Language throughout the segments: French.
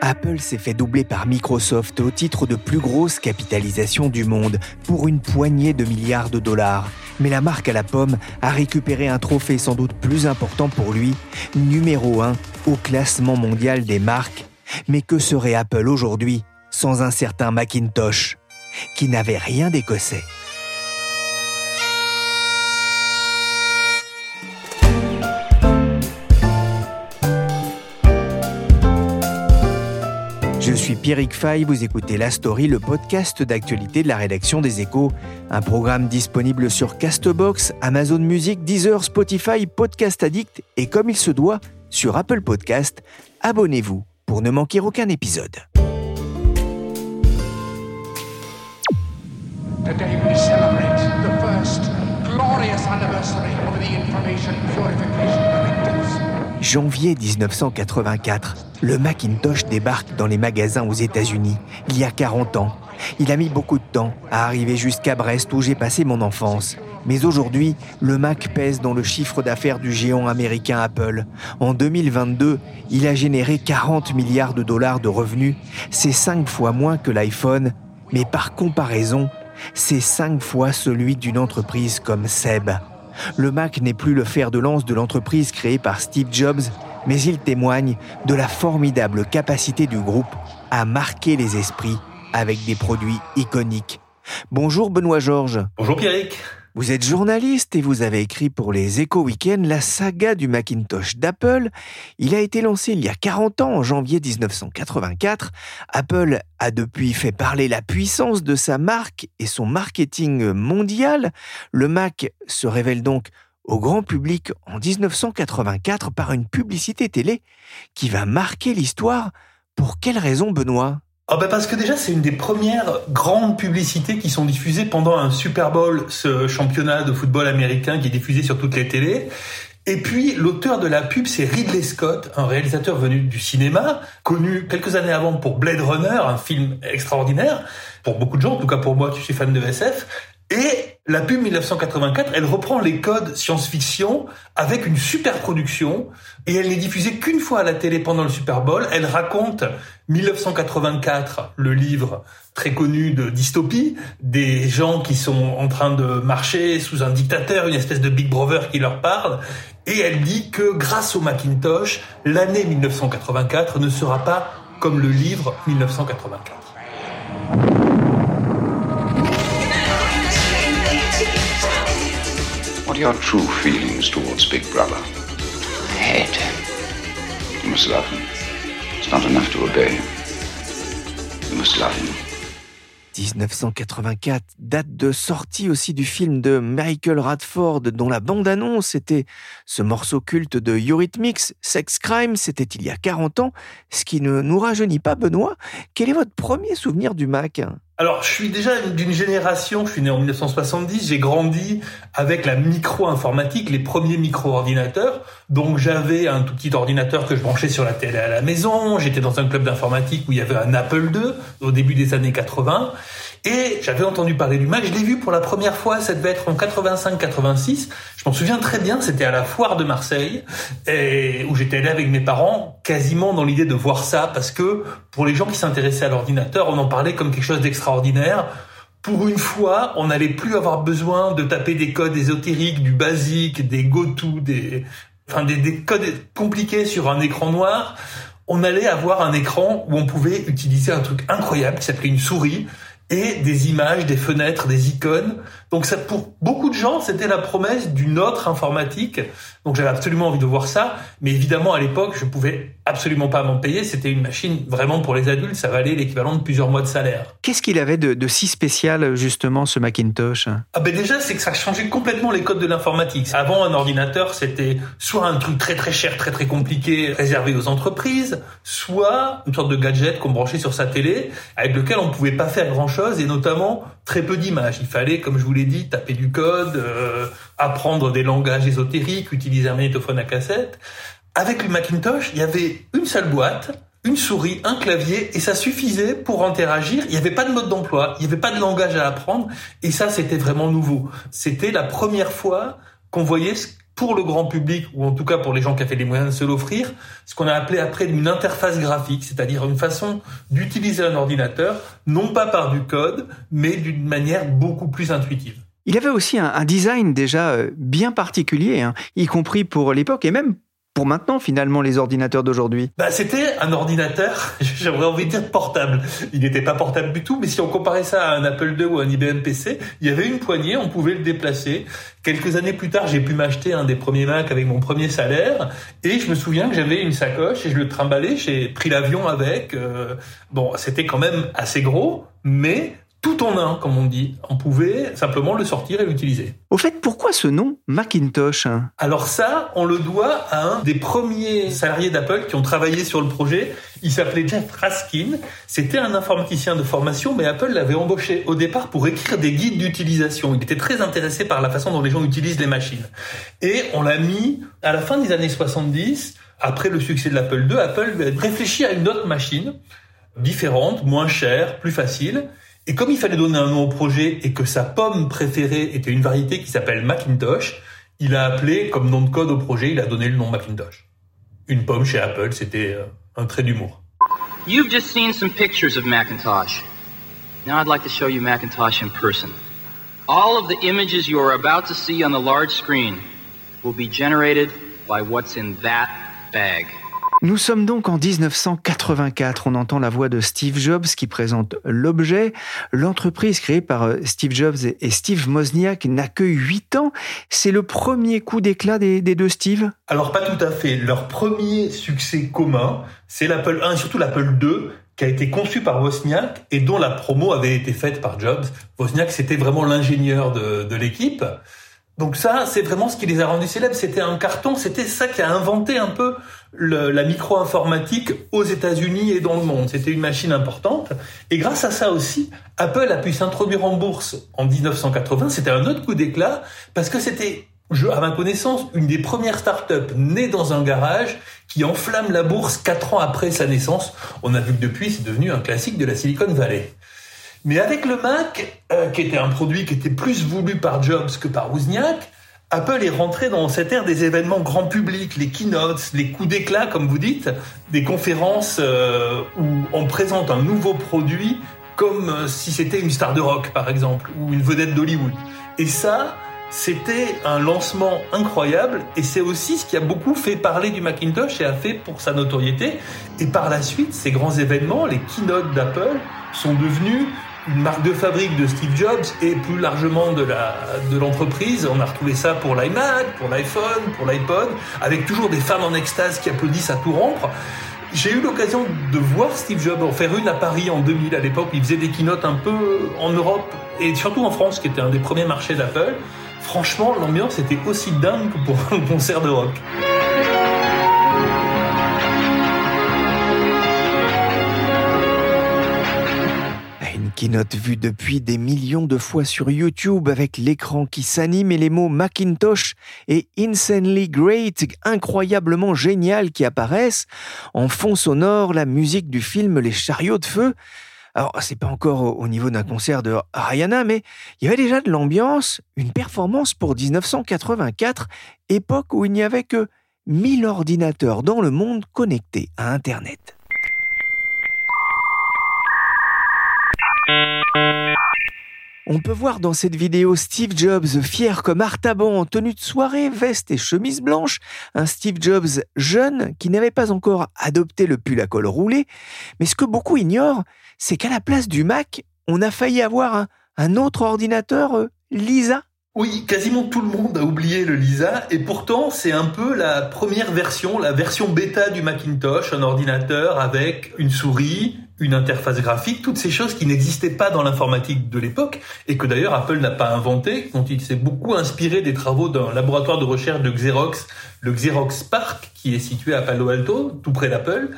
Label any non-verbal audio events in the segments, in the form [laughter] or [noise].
Apple s'est fait doubler par Microsoft au titre de plus grosse capitalisation du monde pour une poignée de milliards de dollars. Mais la marque à la pomme a récupéré un trophée sans doute plus important pour lui, numéro 1 au classement mondial des marques. Mais que serait Apple aujourd'hui sans un certain Macintosh, qui n'avait rien d'écossais? Je suis Pierrick Fay, vous écoutez La Story, le podcast d'actualité de la rédaction des Échos, un programme disponible sur Castbox, Amazon Music, Deezer, Spotify, Podcast Addict et comme il se doit, sur Apple Podcast. Abonnez-vous pour ne manquer aucun épisode. Janvier 1984, le Macintosh débarque dans les magasins aux États-Unis, il y a 40 ans. Il a mis beaucoup de temps à arriver jusqu'à Brest où j'ai passé mon enfance. Mais aujourd'hui, le Mac pèse dans le chiffre d'affaires du géant américain Apple. En 2022, il a généré 40 milliards de dollars de revenus. C'est 5 fois moins que l'iPhone, mais par comparaison, c'est 5 fois celui d'une entreprise comme Seb. Le Mac n'est plus le fer de lance de l'entreprise créée par Steve Jobs, mais il témoigne de la formidable capacité du groupe à marquer les esprits avec des produits iconiques. Bonjour Benoît Georges. Bonjour Pierrick. Vous êtes journaliste et vous avez écrit pour les Echo Weekend la saga du Macintosh d'Apple. Il a été lancé il y a 40 ans, en janvier 1984. Apple a depuis fait parler la puissance de sa marque et son marketing mondial. Le Mac se révèle donc au grand public en 1984 par une publicité télé qui va marquer l'histoire. Pour quelle raison, Benoît? Oh ben parce que déjà c'est une des premières grandes publicités qui sont diffusées pendant un Super Bowl, ce championnat de football américain qui est diffusé sur toutes les télés. Et puis l'auteur de la pub c'est Ridley Scott, un réalisateur venu du cinéma, connu quelques années avant pour Blade Runner, un film extraordinaire pour beaucoup de gens, en tout cas pour moi qui suis fan de SF. Et la pub 1984, elle reprend les codes science-fiction avec une super production et elle n'est diffusée qu'une fois à la télé pendant le Super Bowl. Elle raconte 1984, le livre très connu de dystopie, des gens qui sont en train de marcher sous un dictateur, une espèce de Big Brother qui leur parle. Et elle dit que grâce au Macintosh, l'année 1984 ne sera pas comme le livre 1984. Your true feelings towards Big Brother? I hate him. You must love him. It's not enough to obey him. You must love him. 1984, date de sortie aussi du film de Michael Radford dont la bande-annonce était ce morceau culte de Eurythmics, Sex Crime, c'était il y a 40 ans, ce qui ne nous rajeunit pas Benoît. Quel est votre premier souvenir du Mac? Alors, je suis déjà d'une génération, je suis né en 1970, j'ai grandi avec la micro-informatique, les premiers micro-ordinateurs. Donc, j'avais un tout petit ordinateur que je branchais sur la télé à la maison. J'étais dans un club d'informatique où il y avait un Apple II au début des années 80. Et j'avais entendu parler du Mac, je l'ai vu pour la première fois, ça devait être en 85-86. Je m'en souviens très bien, c'était à la foire de Marseille, et où j'étais allé avec mes parents, quasiment dans l'idée de voir ça, parce que pour les gens qui s'intéressaient à l'ordinateur, on en parlait comme quelque chose d'extraordinaire. Pour une fois, on n'allait plus avoir besoin de taper des codes ésotériques, du basique, des go-to, des, enfin des, des codes compliqués sur un écran noir. On allait avoir un écran où on pouvait utiliser un truc incroyable qui s'appelait une souris, et des images, des fenêtres, des icônes Donc ça, pour beaucoup de gens, c'était la promesse d'une autre informatique. Donc j'avais absolument envie de voir ça, mais évidemment à l'époque, je pouvais absolument pas m'en payer. C'était une machine vraiment pour les adultes, ça valait l'équivalent de plusieurs mois de salaire. Qu'est-ce qu'il avait de, de, si spécial justement ce Macintosh? Ah ben déjà, c'est que ça changeait complètement les codes de l'informatique. Avant, un ordinateur, c'était soit un truc très très cher, très très compliqué, réservé aux entreprises, soit une sorte de gadget qu'on branchait sur sa télé, avec lequel on pouvait pas faire grand chose et notamment très peu d'images. Il fallait, comme je vous l'ai dit, taper du code, euh, apprendre des langages ésotériques, utiliser un magnétophone à cassette. Avec le Macintosh, il y avait une seule boîte, une souris, un clavier, et ça suffisait pour interagir. Il n'y avait pas de mode d'emploi, il n'y avait pas de langage à apprendre, et ça, c'était vraiment nouveau. C'était la première fois qu'on voyait pour le grand public, ou en tout cas pour les gens qui avaient les moyens de se l'offrir, ce qu'on a appelé après une interface graphique, c'est-à-dire une façon d'utiliser un ordinateur, non pas par du code, mais d'une manière beaucoup plus intuitive. Il avait aussi un, design déjà euh, bien particulier, hein, y compris pour l'époque et même pour maintenant finalement les ordinateurs d'aujourd'hui? Bah, C'était un ordinateur, [laughs] j'aurais envie de dire portable. Il n'était pas portable du tout, mais si on comparait ça à un Apple II ou un IBM PC, il y avait une poignée, on pouvait le déplacer. Quelques années plus tard, j'ai pu m'acheter un des premiers Mac avec mon premier salaire, et je me souviens que j'avais une sacoche et je le trimballais, j'ai pris l'avion avec. Euh, bon, c'était quand même assez gros, mais tout en un, comme on dit. On pouvait simplement le sortir et l'utiliser. Au fait, pourquoi ce nom Macintosh? Alors ça, on le doit à un des premiers salariés d'Apple qui ont travaillé sur le projet. Il s'appelait Jeff Raskin. C'était un informaticien de formation, mais Apple l'avait embauché au départ pour écrire des guides d'utilisation. Il était très intéressé par la façon dont les gens utilisent les machines. Et on l'a mis à la fin des années 70, après le succès de l'Apple II, Apple réfléchit à une autre machine différente, moins chère, plus facile. Et comme il fallait donner un nom au projet et que sa pomme préférée était une variété qui s'appelle Macintosh, il a appelé comme nom de code au projet, il a donné le nom Macintosh. Une pomme chez Apple, c'était euh, un trait d'humour. You've just seen some pictures of Macintosh. Now I'd like to show you Macintosh in person. All of the images you are about to see on the large screen will be generated by what's in that bag. Nous sommes donc en 1984. On entend la voix de Steve Jobs qui présente l'objet. L'entreprise créée par euh, Steve Jobs et Steve Wozniak n'a que 8 ans. C'est le premier coup d'éclat des, deux Steve? Alors pas tout à fait. Leur premier succès commun, c'est l'Apple 1 et surtout l'Apple 2 qui a été conçu par Wozniak et dont la promo avait été faite par Jobs. Wozniak, c'était vraiment l'ingénieur de, de l'équipe. Donc ça, c'est vraiment ce qui les a rendus célèbres. C'était un carton, c'était ça qui a inventé un peu le, la micro-informatique aux États-Unis et dans le monde. C'était une machine importante. Et grâce à ça aussi, Apple a pu s'introduire en bourse en 1980. C'était un autre coup d'éclat parce que c'était, à ma connaissance, une des premières startups nées dans un garage qui enflamme la bourse quatre ans après sa naissance. On a vu que depuis, c'est devenu un classique de la Silicon Valley. Mais avec le Mac, euh, qui était un produit qui était plus voulu par Jobs que par Wozniak, Apple est rentré dans cette ère des événements grand public, les keynotes, les coups d'éclat, comme vous dites, des conférences euh, où on présente un nouveau produit comme euh, si c'était une star de rock, par exemple, ou une vedette d'Hollywood. Et ça, c'était un lancement incroyable et c'est aussi ce qui a beaucoup fait parler du Macintosh et a fait pour sa notoriété. Et par la suite, ces grands événements, les keynotes d'Apple, sont devenus une marque de fabrique de Steve Jobs et plus largement de la de l'entreprise. On a retrouvé ça pour l'iMac, pour l'iPhone, pour l'iPod, avec toujours des fans en extase qui applaudissent à tout rompre. J'ai eu l'occasion de voir Steve Jobs en faire une à Paris en 2000 à l'époque. Il faisait des keynotes un peu en Europe et surtout en France, qui était un des premiers marchés d'Apple. Franchement, l'ambiance était aussi dingue que pour un [laughs] concert de rock. Keynote vue depuis des millions de fois sur YouTube avec l'écran qui s'anime et les mots Macintosh et Insanely Great, incroyablement génial qui apparaissent. En fond sonore, la musique du film Les chariots de feu. Alors, c'est pas encore au niveau d'un concert de Rihanna, mais il y avait déjà de l'ambiance, une performance pour 1984, époque où il n'y avait que 1000 ordinateurs dans le monde connectés à Internet. On peut voir dans cette vidéo Steve Jobs fier comme Artaban en tenue de soirée, veste et chemise blanche, un Steve Jobs jeune qui n'avait pas encore adopté le pull à col roulé, mais ce que beaucoup ignorent, c'est qu'à la place du Mac, on a failli avoir un, autre ordinateur euh, Lisa. Oui, quasiment tout le monde a oublié le Lisa et pourtant c'est un peu la première version, la version bêta du Macintosh, un ordinateur avec une souris, une interface graphique, toutes ces choses qui n'existaient pas dans l'informatique de l'époque et que d'ailleurs Apple n'a pas inventé, dont il s'est beaucoup inspiré des travaux d'un laboratoire de recherche de Xerox, le Xerox Park, qui est situé à Palo Alto, tout près d'Apple.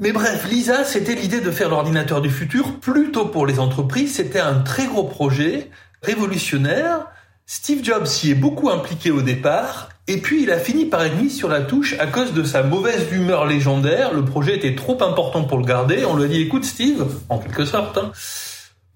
Mais bref, Lisa, c'était l'idée de faire l'ordinateur du futur plutôt pour les entreprises. C'était un très gros projet révolutionnaire. Steve Jobs s'y est beaucoup impliqué au départ, et puis il a fini par être mis sur la touche à cause de sa mauvaise humeur légendaire. Le projet était trop important pour le garder. On lui a dit, écoute Steve, en quelque sorte, hein,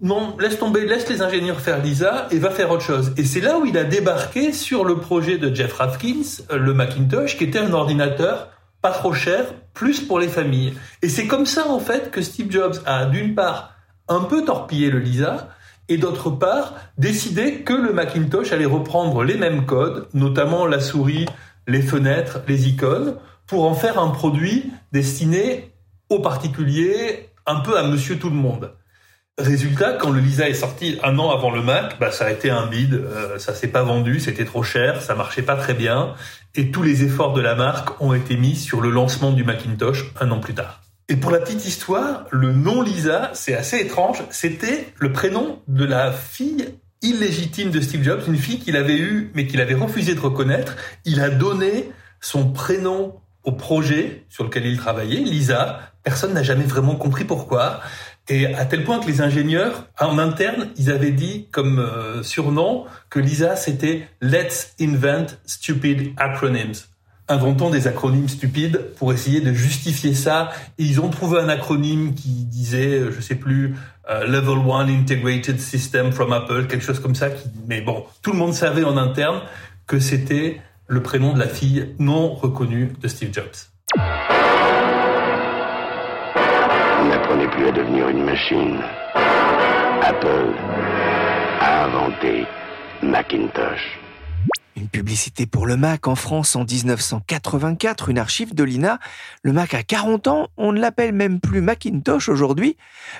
non, laisse tomber, laisse les ingénieurs faire Lisa et va faire autre chose. Et c'est là où il a débarqué sur le projet de Jeff Rathkins, le Macintosh, qui était un ordinateur pas trop cher, plus pour les familles. Et c'est comme ça en fait que Steve Jobs a d'une part un peu torpillé le Lisa, et d'autre part décider que le Macintosh allait reprendre les mêmes codes, notamment la souris, les fenêtres, les icônes, pour en faire un produit destiné aux particuliers, un peu à monsieur tout le monde. Résultat, quand le Lisa est sorti un an avant le Mac, bah, ça a été un bide, euh, ça s'est pas vendu, c'était trop cher, ça marchait pas très bien, et tous les efforts de la marque ont été mis sur le lancement du Macintosh un an plus tard. Et pour la petite histoire, le nom Lisa, c'est assez étrange. C'était le prénom de la fille illégitime de Steve Jobs, une fille qu'il avait eue mais qu'il avait refusé de reconnaître. Il a donné son prénom au projet sur lequel il travaillait, Lisa. Personne n'a jamais vraiment compris pourquoi. Et à tel point que les ingénieurs, en interne, ils avaient dit comme euh, surnom que Lisa, c'était Let's invent stupid acronyms inventons des acronymes stupides pour essayer de justifier ça. Ils ont trouvé un acronyme qui disait, euh, je sais plus, euh, Level 1 Integrated System from Apple, quelque chose comme ça. Mais bon, tout le monde savait en interne que c'était le prénom de la fille non reconnue de Steve Jobs. N'apprenez plus à devenir une machine. Apple a inventé Macintosh. Une publicité pour le Mac en France en 1984, une archive de l'INA. Le Mac a 40 ans, on ne l'appelle même plus Macintosh aujourd'hui.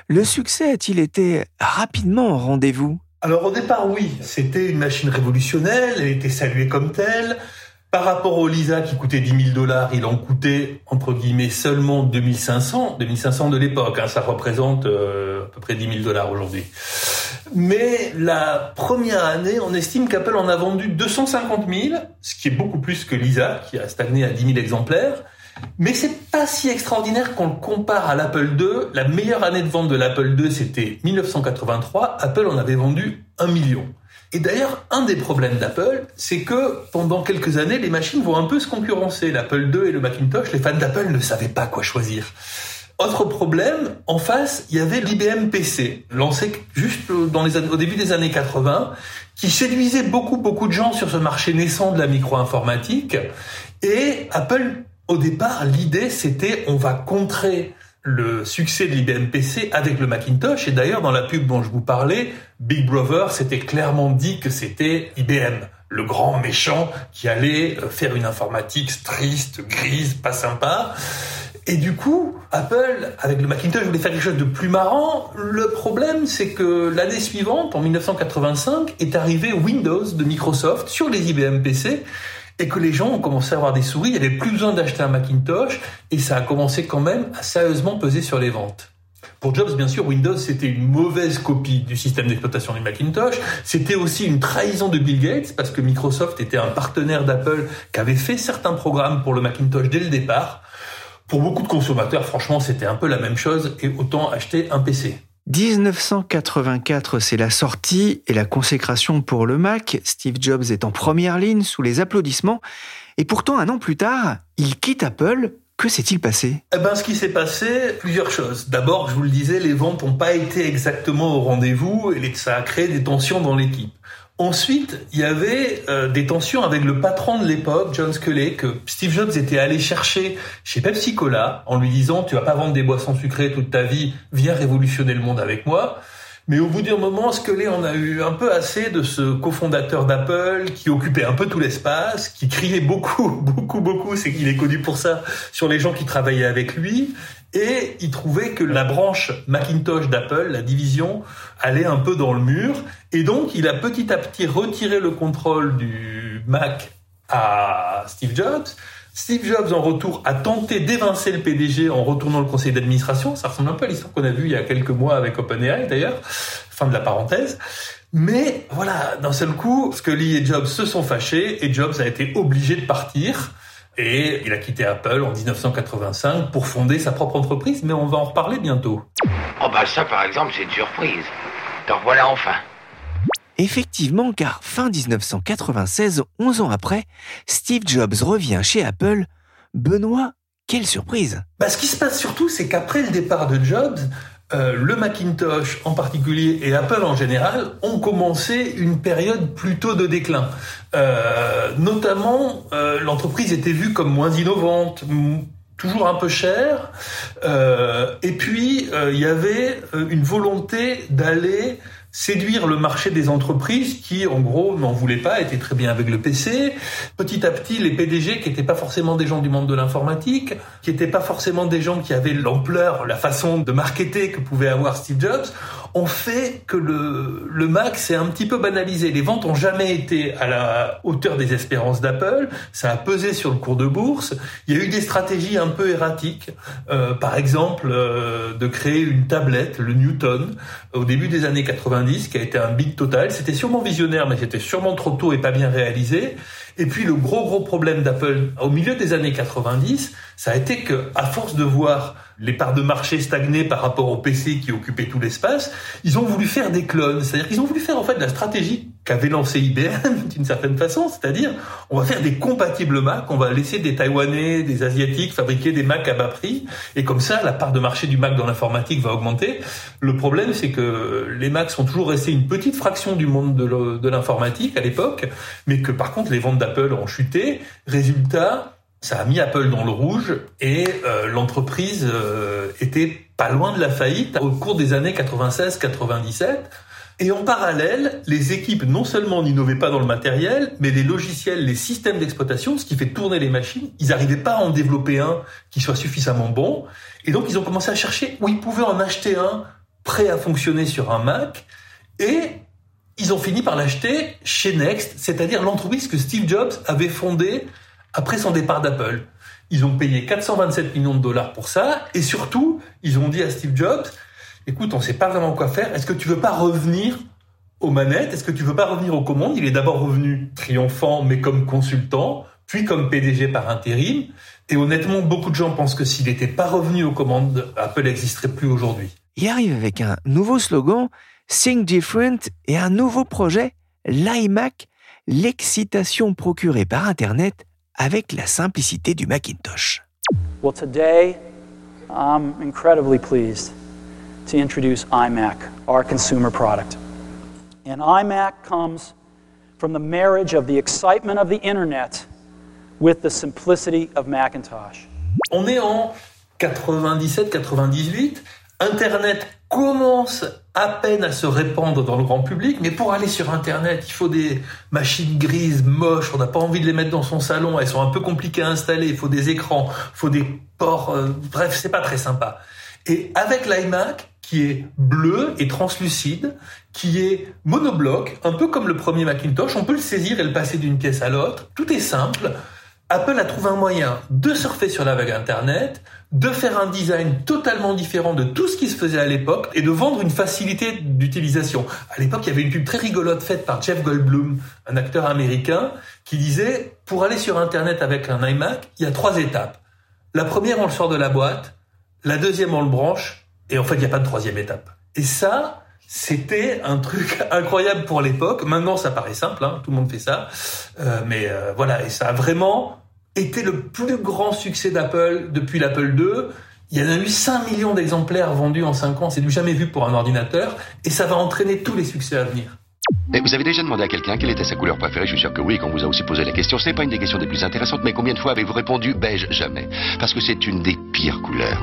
Le succès a-t-il été rapidement au rendez-vous? Alors au départ oui, c'était une machine révolutionnaire, elle était saluée comme telle. Par rapport au Lisa qui coûtait 10 000 dollars, il en coûtait entre guillemets seulement 2500, 2500 de l'époque. Hein, ça représente euh, à peu près 10 000 dollars aujourd'hui. Mais la première année, on estime qu'Apple en a vendu 250 000, ce qui est beaucoup plus que Lisa, qui a stagné à 10 000 exemplaires. Mais c'est pas si extraordinaire qu'on le compare à l'Apple II. La meilleure année de vente de l'Apple II, c'était 1983. Apple en avait vendu un million. Et d'ailleurs, un des problèmes d'Apple, c'est que pendant quelques années, les machines vont un peu se concurrencer. L'Apple II et le Macintosh, les fans d'Apple ne savaient pas quoi choisir. Autre problème, en face, il y avait l'IBM PC, lancé juste au début des années 80, qui séduisait beaucoup, beaucoup de gens sur ce marché naissant de la micro-informatique. Et Apple, au départ, l'idée, c'était on va contrer le succès de l'IBM PC avec le Macintosh. Et d'ailleurs, dans la pub dont je vous parlais, Big Brother s'était clairement dit que c'était IBM, le grand méchant qui allait faire une informatique triste, grise, pas sympa. Et du coup, Apple, avec le Macintosh, voulait faire quelque chose de plus marrant. Le problème, c'est que l'année suivante, en 1985, est arrivé Windows de Microsoft sur les IBM PC et que les gens ont commencé à avoir des souris. Il n'y avait plus besoin d'acheter un Macintosh et ça a commencé quand même à sérieusement peser sur les ventes. Pour Jobs, bien sûr, Windows, c'était une mauvaise copie du système d'exploitation du Macintosh. C'était aussi une trahison de Bill Gates parce que Microsoft était un partenaire d'Apple qui avait fait certains programmes pour le Macintosh dès le départ. Pour beaucoup de consommateurs, franchement, c'était un peu la même chose et autant acheter un PC. 1984, c'est la sortie et la consécration pour le Mac. Steve Jobs est en première ligne sous les applaudissements. Et pourtant, un an plus tard, il quitte Apple. Que s'est-il passé? Eh ben, ce qui s'est passé, plusieurs choses. D'abord, je vous le disais, les ventes n'ont pas été exactement au rendez-vous et ça a créé des tensions dans l'équipe. Ensuite, il y avait euh, des tensions avec le patron de l'époque, John Sculley, que Steve Jobs était allé chercher chez Pepsi Cola en lui disant "Tu vas pas vendre des boissons sucrées toute ta vie, viens révolutionner le monde avec moi." Mais au bout d'un moment, Scully en a eu un peu assez de ce cofondateur d'Apple qui occupait un peu tout l'espace, qui criait beaucoup, [laughs] beaucoup, beaucoup, c'est qu'il est connu pour ça, sur les gens qui travaillaient avec lui. Et il trouvait que la branche Macintosh d'Apple, la division, allait un peu dans le mur. Et donc, il a petit à petit retiré le contrôle du Mac à Steve Jobs. Steve Jobs, en retour, a tenté d'évincer le PDG en retournant le conseil d'administration. Ça ressemble un peu à l'histoire qu'on a vue il y a quelques mois avec OpenAI, d'ailleurs. Fin de la parenthèse. Mais voilà, d'un seul coup, Scully et Jobs se sont fâchés et Jobs a été obligé de partir. Et il a quitté Apple en 1985 pour fonder sa propre entreprise, mais on va en reparler bientôt. Oh bah ça par exemple c'est une surprise. Donc voilà enfin. Effectivement, car fin 1996, 11 ans après, Steve Jobs revient chez Apple. Benoît, quelle surprise bah, Ce qui se passe surtout, c'est qu'après le départ de Jobs, euh, le Macintosh en particulier et Apple en général ont commencé une période plutôt de déclin. Euh, notamment, euh, l'entreprise était vue comme moins innovante, toujours un peu chère, et puis il y avait une volonté d'aller séduire le marché des entreprises qui, en gros, n'en voulaient pas, étaient très bien avec le PC. Petit à petit, les PDG, qui n'étaient pas forcément des gens du monde de l'informatique, qui n'étaient pas forcément des gens qui avaient l'ampleur, la façon de marketer que pouvait avoir Steve Jobs, ont fait que le, le Mac s'est un petit peu banalisé. Les ventes ont jamais été à la hauteur des espérances d'Apple. Ça a pesé sur le cours de bourse. Il y a eu des stratégies un peu erratiques. Euh, par exemple, euh, de créer une tablette, le Newton, au début des années 90, qui a été un big total. C'était sûrement visionnaire, mais c'était sûrement trop tôt et pas bien réalisé. Et puis le gros gros problème d'Apple au milieu des années 90, ça a été que à force de voir les parts de marché stagner par rapport au PC qui occupait tout l'espace, ils ont voulu faire des clones. C'est-à-dire qu'ils ont voulu faire en fait la stratégie qu'avait lancé IBM [laughs] d'une certaine façon, c'est-à-dire on va faire des compatibles Mac, on va laisser des Taïwanais, des Asiatiques fabriquer des Mac à bas prix, et comme ça la part de marché du Mac dans l'informatique va augmenter. Le problème c'est que les Macs sont toujours restés une petite fraction du monde de l'informatique à l'époque, mais que par contre les ventes d'Apple ont chuté. Résultat, ça a mis Apple dans le rouge et euh, l'entreprise euh, était pas loin de la faillite au cours des années 96-97. Et en parallèle, les équipes non seulement n'innovaient pas dans le matériel, mais les logiciels, les systèmes d'exploitation, ce qui fait tourner les machines, ils n'arrivaient pas à en développer un qui soit suffisamment bon. Et donc ils ont commencé à chercher où ils pouvaient en acheter un prêt à fonctionner sur un Mac. Et ils ont fini par l'acheter chez Next, c'est-à-dire l'entreprise que Steve Jobs avait fondée après son départ d'Apple. Ils ont payé 427 millions de dollars pour ça, et surtout, ils ont dit à Steve Jobs, écoute, on ne sait pas vraiment quoi faire, est-ce que tu veux pas revenir aux manettes, est-ce que tu veux pas revenir aux commandes? Il est d'abord revenu triomphant, mais comme consultant, puis comme PDG par intérim, et honnêtement, beaucoup de gens pensent que s'il n'était pas revenu aux commandes, Apple n'existerait plus aujourd'hui. Il arrive avec un nouveau slogan, Think Different, et un nouveau projet, l'iMac, l'excitation procurée par Internet avec la simplicité du Macintosh. Well, today, I'm incredibly pleased to introduce iMac, our consumer product. And iMac comes from the marriage of the excitement of the internet with the simplicity of Macintosh. On est en 97-98. Internet commence à peine à se répandre dans le grand public, mais pour aller sur Internet, il faut des machines grises, moches, on n'a pas envie de les mettre dans son salon, elles sont un peu compliquées à installer, il faut des écrans, il faut des ports, euh, bref, c'est pas très sympa. Et avec l'iMac, qui est bleu et translucide, qui est monobloc, un peu comme le premier Macintosh, on peut le saisir et le passer d'une pièce à l'autre, tout est simple. Apple a trouvé un moyen de surfer sur la vague Internet, de faire un design totalement différent de tout ce qui se faisait à l'époque et de vendre une facilité d'utilisation. À l'époque, il y avait une pub très rigolote faite par Jeff Goldblum, un acteur américain, qui disait, pour aller sur Internet avec un iMac, il y a trois étapes. La première, on le sort de la boîte. La deuxième, on le branche. Et en fait, il n'y a pas de troisième étape. Et ça, c'était un truc [laughs] incroyable pour l'époque. Maintenant, ça paraît simple, hein, tout le monde fait ça. Euh, mais euh, voilà, et ça a vraiment était le plus grand succès d'Apple depuis l'Apple II. Il y en a eu 5 millions d'exemplaires vendus en 5 ans, c'est du jamais vu pour un ordinateur, et ça va entraîner tous les succès à venir. Et vous avez déjà demandé à quelqu'un quelle était sa couleur préférée Je suis sûr que oui, quand on vous a aussi posé la question. Ce n'est pas une des questions les plus intéressantes, mais combien de fois avez-vous répondu beige Jamais. Parce que c'est une des pires couleurs.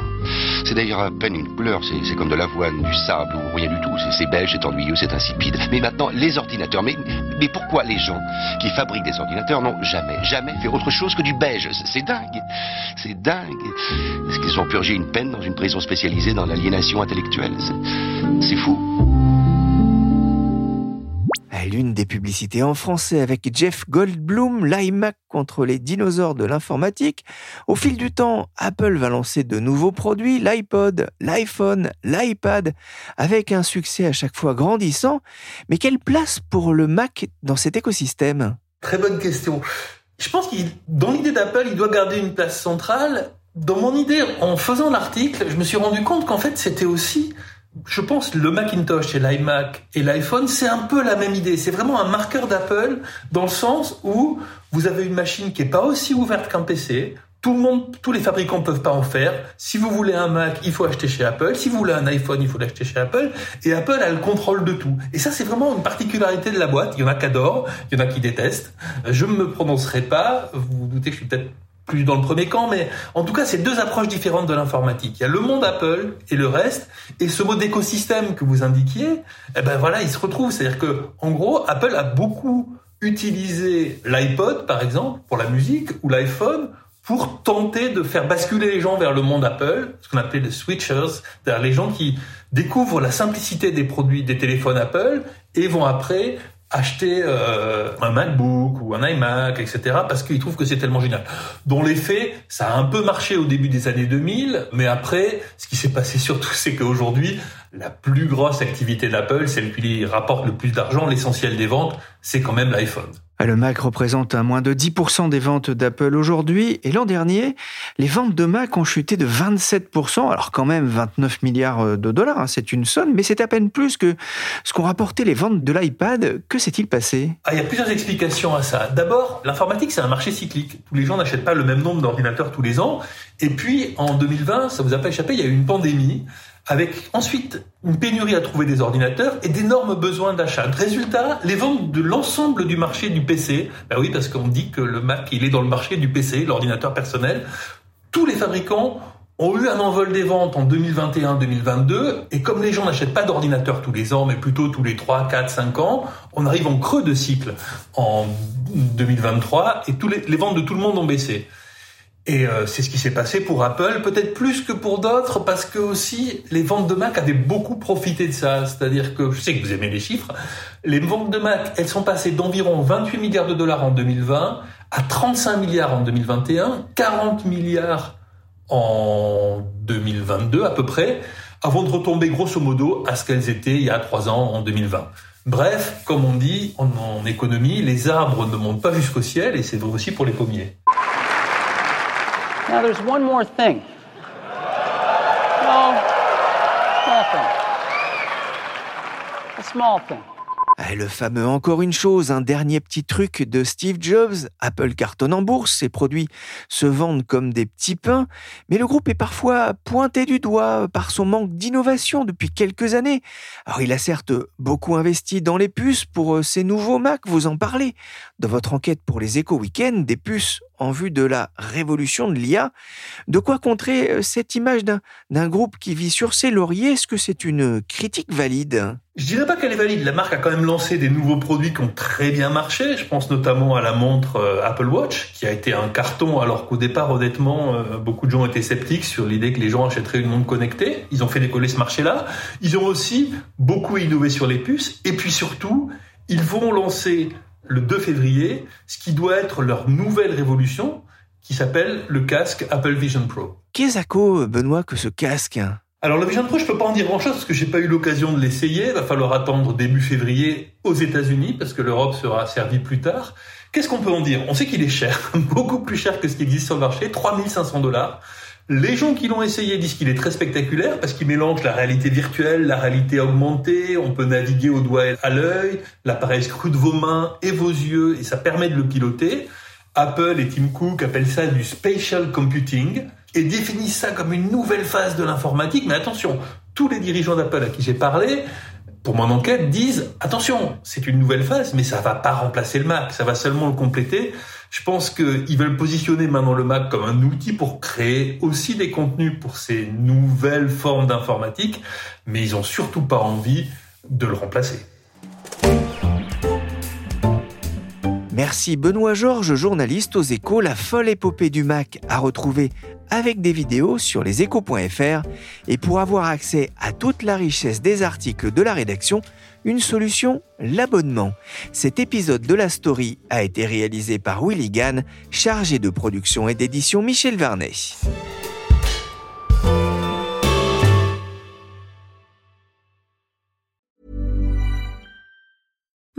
C'est d'ailleurs à peine une couleur, c'est comme de l'avoine, du sable ou rien du tout. C'est beige, c'est ennuyeux, c'est insipide. Mais maintenant, les ordinateurs. Mais, mais pourquoi les gens qui fabriquent des ordinateurs n'ont jamais, jamais fait autre chose que du beige? C'est dingue. C'est dingue. Est-ce qu'ils ont purgé une peine dans une prison spécialisée dans l'aliénation intellectuelle? C'est fou l'une des publicités en français avec Jeff Goldblum, l'iMac contre les dinosaures de l'informatique. Au fil du temps, Apple va lancer de nouveaux produits, l'iPod, l'iPhone, l'iPad, avec un succès à chaque fois grandissant. Mais quelle place pour le Mac dans cet écosystème? Très bonne question. Je pense que dans l'idée d'Apple, il doit garder une place centrale. Dans mon idée, en faisant l'article, je me suis rendu compte qu'en fait, c'était aussi je pense le Macintosh et l'iMac et l'iPhone, c'est un peu la même idée. C'est vraiment un marqueur d'Apple dans le sens où vous avez une machine qui est pas aussi ouverte qu'un PC. Tout le monde, tous les fabricants peuvent pas en faire. Si vous voulez un Mac, il faut acheter chez Apple. Si vous voulez un iPhone, il faut l'acheter chez Apple. Et Apple a le contrôle de tout. Et ça, c'est vraiment une particularité de la boîte. Il y en a qui adorent, il y en a qui détestent. Je ne me prononcerai pas. Vous vous doutez que je suis peut-être plus dans le premier camp, mais en tout cas, c'est deux approches différentes de l'informatique. Il y a le monde Apple et le reste, et ce mot d'écosystème que vous indiquiez, eh ben voilà, il se retrouve. C'est-à-dire que, en gros, Apple a beaucoup utilisé l'iPod, par exemple, pour la musique, ou l'iPhone pour tenter de faire basculer les gens vers le monde Apple, ce qu'on appelait les switchers, c'est-à-dire les gens qui découvrent la simplicité des produits des téléphones Apple et vont après acheter euh, un MacBook ou un iMac, etc., parce qu'ils trouvent que c'est tellement génial. Dans les faits, ça a un peu marché au début des années 2000, mais après, ce qui s'est passé surtout, c'est qu'aujourd'hui, la plus grosse activité d'Apple, celle qui rapporte le plus d'argent, l'essentiel des ventes, c'est quand même l'iPhone. Ah, le Mac représente un moins de 10% des ventes d'Apple aujourd'hui et l'an dernier, les ventes de Mac ont chuté de 27%, alors quand même 29 milliards de dollars, hein, c'est une somme, mais c'est à peine plus que ce qu'ont rapporté les ventes de l'iPad. Que s'est-il passé? Ah, Il y a plusieurs explications à ça. D'abord, l'informatique, c'est un marché cyclique. Tous les gens n'achètent pas le même nombre d'ordinateurs tous les ans. Et puis, en 2020, ça vous a pas échappé, il y a eu une pandémie avec ensuite une pénurie à trouver des ordinateurs et d'énormes besoins d'achat. Résultat, les ventes de l'ensemble du marché du PC, bah oui, parce qu'on dit que le Mac, il est dans le marché du PC, l'ordinateur personnel, tous les fabricants ont eu un envol des ventes en 2021-2022, et comme les gens n'achètent pas d'ordinateur tous les ans, mais plutôt tous les 3, 4, 5 ans, on arrive en creux de cycle en 2023, et les ventes de tout le monde ont baissé. Et euh, c'est ce qui s'est passé pour Apple, peut-être plus que pour d'autres, parce que aussi les ventes de Mac avaient beaucoup profité de ça. C'est-à-dire que je sais que vous aimez les chiffres. Les ventes de Mac, elles sont passées d'environ 28 milliards de dollars en 2020 à 35 milliards en 2021, 40 milliards en 2022 à peu près, avant de retomber grosso modo à ce qu'elles étaient il y a trois ans en 2020. Bref, comme on dit en, en économie, les arbres ne montent pas jusqu'au ciel et c'est vrai aussi pour les pommiers. Now, there's one more thing. A small thing. Ah, le fameux encore une chose, un dernier petit truc de Steve Jobs. Apple cartonne en bourse, ses produits se vendent comme des petits pains, mais le groupe est parfois pointé du doigt par son manque d'innovation depuis quelques années. Alors il a certes beaucoup investi dans les puces pour euh, ses nouveaux Mac, vous en parlez. Dans votre enquête pour les éco week des puces en vue de la révolution de l'IA. De quoi contrer euh, cette image d'un groupe qui vit sur ses lauriers? Est-ce que c'est une critique valide? Je dirais pas qu'elle est valide. La marque a quand même lancé des nouveaux produits qui ont très bien marché. Je pense notamment à la montre euh, Apple Watch, qui a été un carton, alors qu'au départ, honnêtement, euh, beaucoup de gens étaient sceptiques sur l'idée que les gens achèteraient une montre connectée. Ils ont fait décoller ce marché-là. Ils ont aussi beaucoup innové sur les puces. Et puis surtout, ils vont lancer le 2 février ce qui doit être leur nouvelle révolution qui s'appelle le casque Apple Vision Pro. Qu'est-ce à Benoît, que ce casque? Alors le Vision Pro, je peux pas en dire grand-chose parce que j'ai pas eu l'occasion de l'essayer. Il va falloir attendre début février aux États-Unis parce que l'Europe sera servie plus tard. Qu'est-ce qu'on peut en dire? On sait qu'il est cher, [laughs] beaucoup plus cher que ce qui existe sur le marché, 3500 dollars. Les gens qui l'ont essayé disent qu'il est très spectaculaire parce qu'il mélange la réalité virtuelle, la réalité augmentée, on peut naviguer au doigt et à l'œil, l'appareil scrute vos mains et vos yeux et ça permet de le piloter. Apple et Tim Cook appellent ça du spatial computing et définissent ça comme une nouvelle phase de l'informatique. Mais attention, tous les dirigeants d'Apple à qui j'ai parlé, pour mon enquête, disent attention, c'est une nouvelle phase, mais ça va pas remplacer le Mac, ça va seulement le compléter. Je pense qu'ils veulent positionner maintenant le Mac comme un outil pour créer aussi des contenus pour ces nouvelles formes d'informatique, mais ils ont surtout pas envie de le remplacer. Merci Benoît Georges, journaliste aux échos. La folle épopée du Mac à retrouver avec des vidéos sur leséchos.fr. Et pour avoir accès à toute la richesse des articles de la rédaction, une solution, l'abonnement. Cet épisode de la story a été réalisé par Willy Gann, chargé de production et d'édition Michel Vernet.